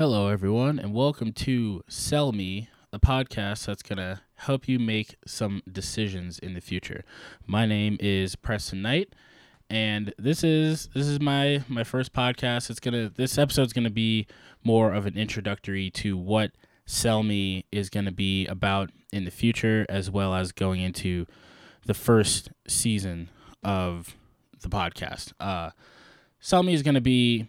Hello, everyone, and welcome to Sell Me, a podcast that's going to help you make some decisions in the future. My name is Preston Knight, and this is this is my my first podcast. It's gonna this episode's gonna be more of an introductory to what Sell Me is gonna be about in the future, as well as going into the first season of the podcast. Uh, Sell Me is gonna be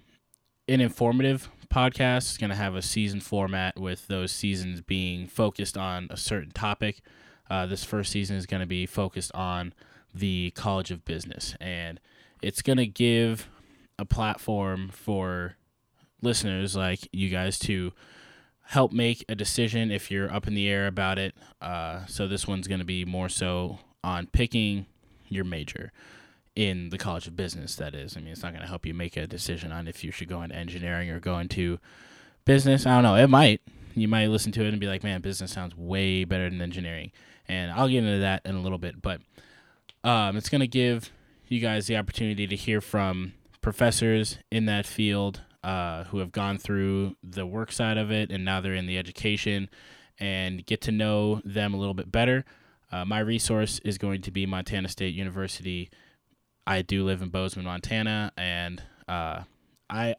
an informative podcast. It's going to have a season format with those seasons being focused on a certain topic. Uh, this first season is going to be focused on the College of Business, and it's going to give a platform for listeners like you guys to help make a decision if you're up in the air about it. Uh, so this one's going to be more so on picking your major in the College of Business, that is. I mean, it's not going to help you make a decision on if you should go into engineering or go into business. I don't know. It might. You might listen to it and be like, man, business sounds way better than engineering. And I'll get into that in a little bit. But um, it's going to give you guys the opportunity to hear from professors in that field uh, who have gone through the work side of it and now they're in the education and get to know them a little bit better. Uh, my resource is going to be Montana State University I do live in Bozeman, Montana, and uh, I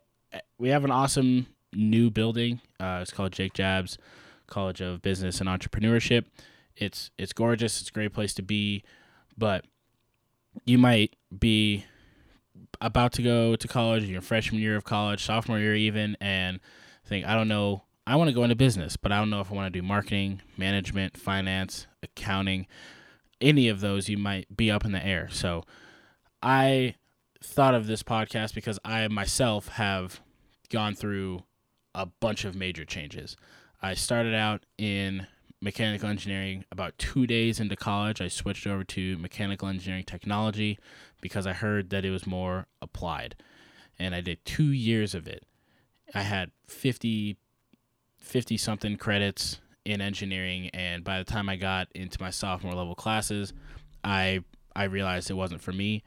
we have an awesome new building. Uh, it's called Jake Jabs College of Business and Entrepreneurship. It's it's gorgeous. It's a great place to be, but you might be about to go to college, your freshman year of college, sophomore year even, and think I don't know. I want to go into business, but I don't know if I want to do marketing, management, finance, accounting, any of those. You might be up in the air. So I thought of this podcast because I myself have gone through a bunch of major changes. I started out in mechanical engineering about two days into college. I switched over to mechanical engineering technology because I heard that it was more applied. And I did two years of it. I had 50, 50 something credits in engineering. And by the time I got into my sophomore level classes, I, I realized it wasn't for me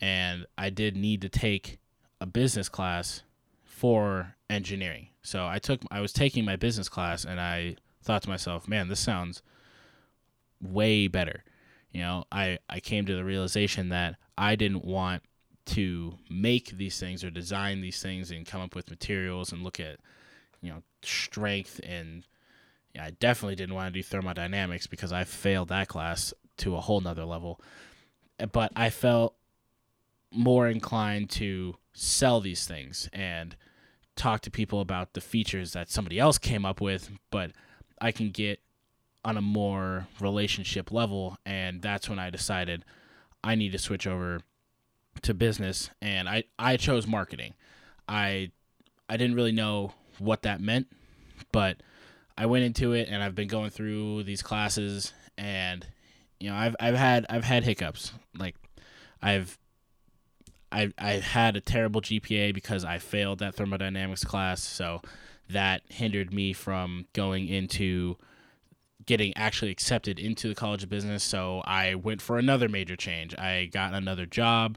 and I did need to take a business class for engineering. So I took I was taking my business class and I thought to myself, man, this sounds way better. You know, I I came to the realization that I didn't want to make these things or design these things and come up with materials and look at you know strength and yeah, I definitely didn't want to do thermodynamics because I failed that class to a whole nother level. But I felt more inclined to sell these things and talk to people about the features that somebody else came up with, but I can get on a more relationship level. And that's when I decided I need to switch over to business. And I, I chose marketing. I, I didn't really know what that meant, but I went into it and I've been going through these classes and you know, I've, I've had, I've had hiccups. Like I've I I had a terrible GPA because I failed that thermodynamics class, so that hindered me from going into getting actually accepted into the College of Business. So I went for another major change. I got another job,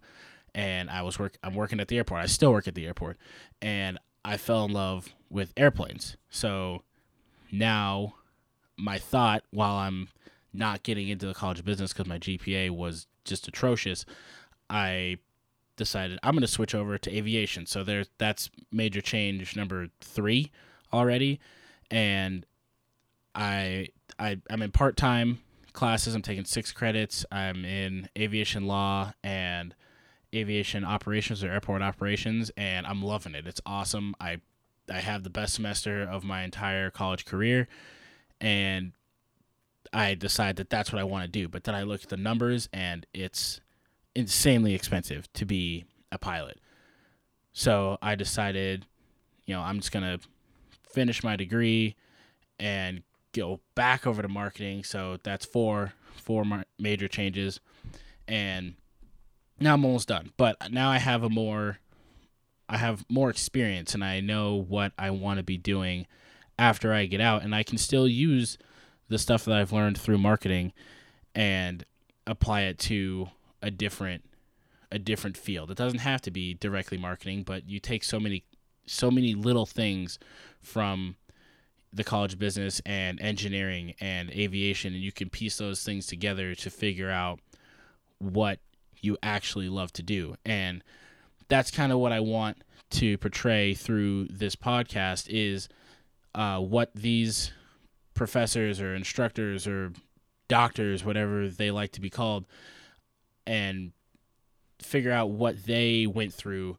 and I was work. I'm working at the airport. I still work at the airport, and I fell in love with airplanes. So now my thought while I'm not getting into the College of Business because my GPA was just atrocious, I decided I'm going to switch over to aviation. So there, that's major change number three already, and I I I'm in part time classes. I'm taking six credits. I'm in aviation law and aviation operations or airport operations, and I'm loving it. It's awesome. I I have the best semester of my entire college career, and I decide that that's what I want to do. But then I look at the numbers, and it's insanely expensive to be a pilot. So I decided, you know, I'm just going to finish my degree and go back over to marketing. So that's four four major changes and now I'm almost done. But now I have a more I have more experience and I know what I want to be doing after I get out and I can still use the stuff that I've learned through marketing and apply it to a different a different field. It doesn't have to be directly marketing, but you take so many so many little things from the college business and engineering and aviation and you can piece those things together to figure out what you actually love to do and that's kind of what i want to portray through this podcast is uh, what these professors or instructors or doctors whatever they like to be called and figure out what they went through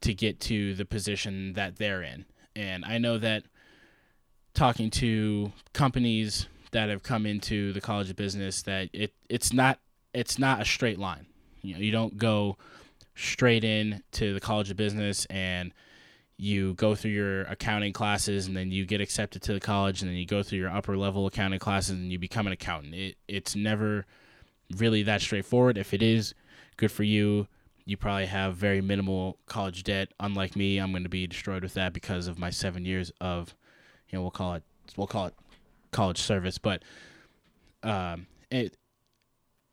to get to the position that they're in and i know that talking to companies that have come into the college of business that it it's not it's not a straight line. You know, you don't go straight in to the college of business and you go through your accounting classes and then you get accepted to the college and then you go through your upper level accounting classes and you become an accountant. It it's never really that straightforward. If it is, good for you. You probably have very minimal college debt. Unlike me, I'm going to be destroyed with that because of my seven years of you know we'll call it we'll call it college service, but um, it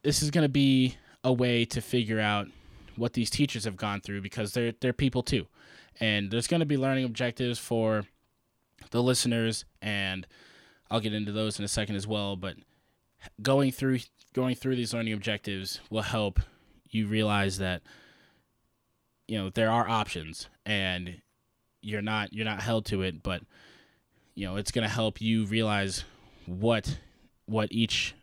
this is going to be a way to figure out what these teachers have gone through because they're they're people too, and there's going to be learning objectives for the listeners, and I'll get into those in a second as well. But going through going through these learning objectives will help you realize that you know there are options and you're not you're not held to it but you know it's going to help you realize what what each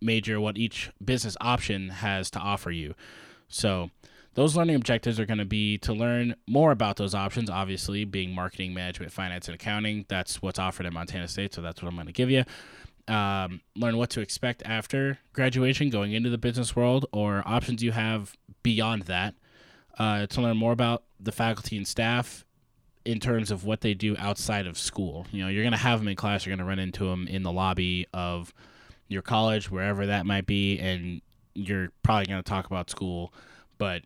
major what each business option has to offer you. So those learning objectives are going to be to learn more about those options obviously being marketing management finance and accounting. That's what's offered at montana state so that's what i'm going to give you um, learn what to expect after graduation going into the business world or options you have beyond that uh, to learn more about the faculty and staff in terms of what they do outside of school. You know, you're going to have them in class, you're going to run into them in the lobby of your college, wherever that might be, and you're probably going to talk about school. But,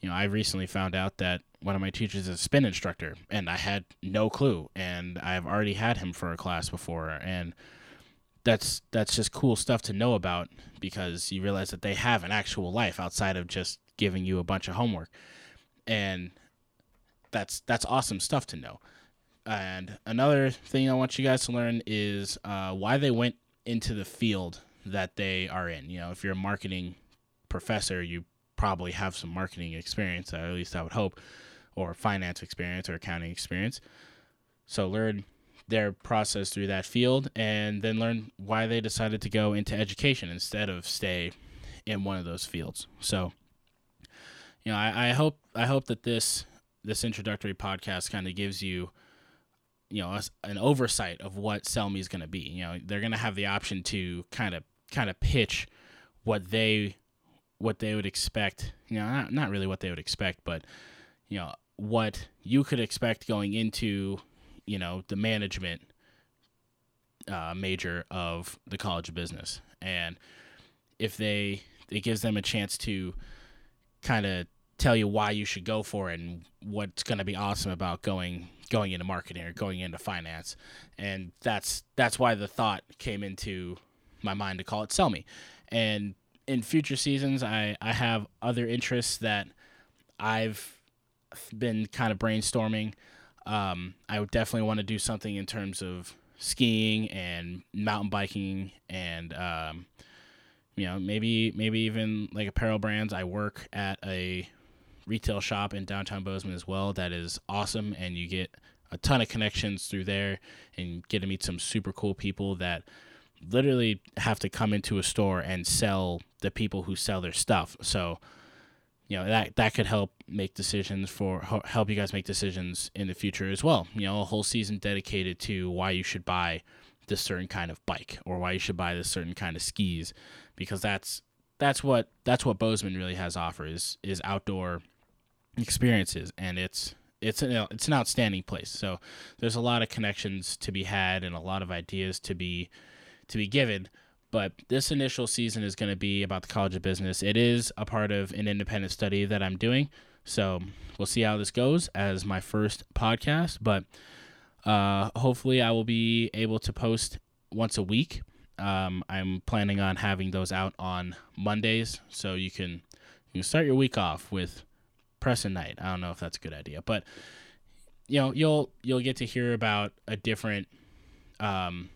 you know, I recently found out that one of my teachers is a spin instructor, and I had no clue, and I've already had him for a class before, and that's that's just cool stuff to know about because you realize that they have an actual life outside of just giving you a bunch of homework. And that's that's awesome stuff to know. And another thing I want you guys to learn is uh, why they went into the field that they are in. You know, if you're a marketing professor, you probably have some marketing experience, at least I would hope, or finance experience or accounting experience. So learn their process through that field and then learn why they decided to go into education instead of stay in one of those fields. So, you know, I, I hope I hope that this this introductory podcast kind of gives you you know an oversight of what Sell Me is going to be. You know, they're going to have the option to kind of kind of pitch what they what they would expect. You know, not not really what they would expect, but you know what you could expect going into you know the management uh, major of the College of Business, and if they it gives them a chance to kind of tell you why you should go for it and what's going to be awesome about going going into marketing or going into finance. And that's that's why the thought came into my mind to call it sell me. And in future seasons i i have other interests that i've been kind of brainstorming um, i would definitely want to do something in terms of skiing and mountain biking and um, you know maybe maybe even like apparel brands i work at a retail shop in downtown Bozeman as well that is awesome, and you get a ton of connections through there and get to meet some super cool people that literally have to come into a store and sell the people who sell their stuff. So, you know, that that could help make decisions for help you guys make decisions in the future as well. You know, a whole season dedicated to why you should buy this certain kind of bike or why you should buy this certain kind of skis because that's that's what that's what Bozeman really has offer is is outdoor experiences, and it's it's an it's an outstanding place. So there's a lot of connections to be had and a lot of ideas to be to be given. But this initial season is going to be about the College of Business. It is a part of an independent study that I'm doing. So we'll see how this goes as my first podcast. But uh, hopefully, I will be able to post once a week. Um, I'm planning on having those out on Mondays, so you can you can start your week off with Preston Knight. I don't know if that's a good idea, but you know you'll you'll get to hear about a different um,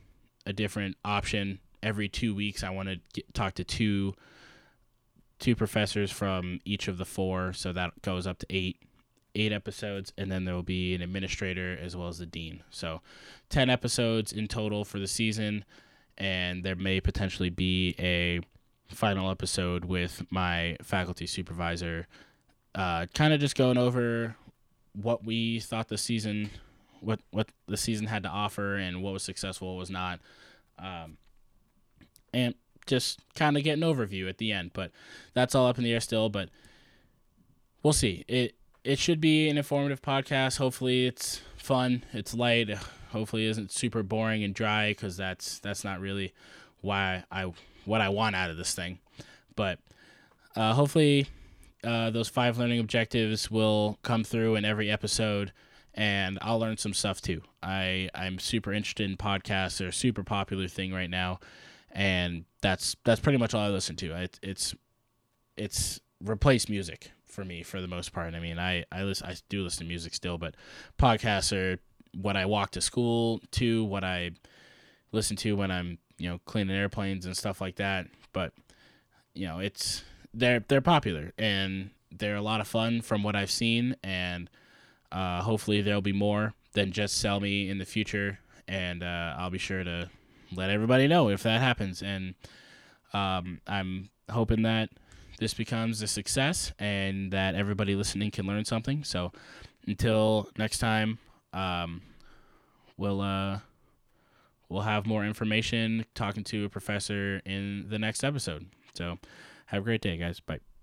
a different option every two weeks. I want to talk to two two professors from each of the four, so that goes up to eight eight episodes, and then there will be an administrator as well as the dean. So, ten episodes in total for the season, and there may potentially be a final episode with my faculty supervisor, uh, kind of just going over what we thought the season, what what the season had to offer, and what was successful, what was not, um, and just kind of get an overview at the end. But that's all up in the air still. But we'll see. It it should be an informative podcast. Hopefully, it's fun. It's light. Hopefully, it isn't super boring and dry because that's that's not really why I what I want out of this thing. But uh, hopefully, uh, those five learning objectives will come through in every episode, and I'll learn some stuff too. I I'm super interested in podcasts. They're a super popular thing right now, and that's that's pretty much all I listen to. It, it's it's replaced music for me for the most part. I mean, I I listen I do listen to music still, but podcasts are what I walk to school to, what I listen to when I'm you know cleaning airplanes and stuff like that. But you know, it's they're they're popular and they're a lot of fun from what I've seen, and uh, hopefully there'll be more than just sell me in the future, and uh, I'll be sure to let everybody know if that happens. And um, I'm hoping that this becomes a success and that everybody listening can learn something. So until next time, um, we'll uh, we'll have more information talking to a professor in the next episode. So have a great day, guys. Bye.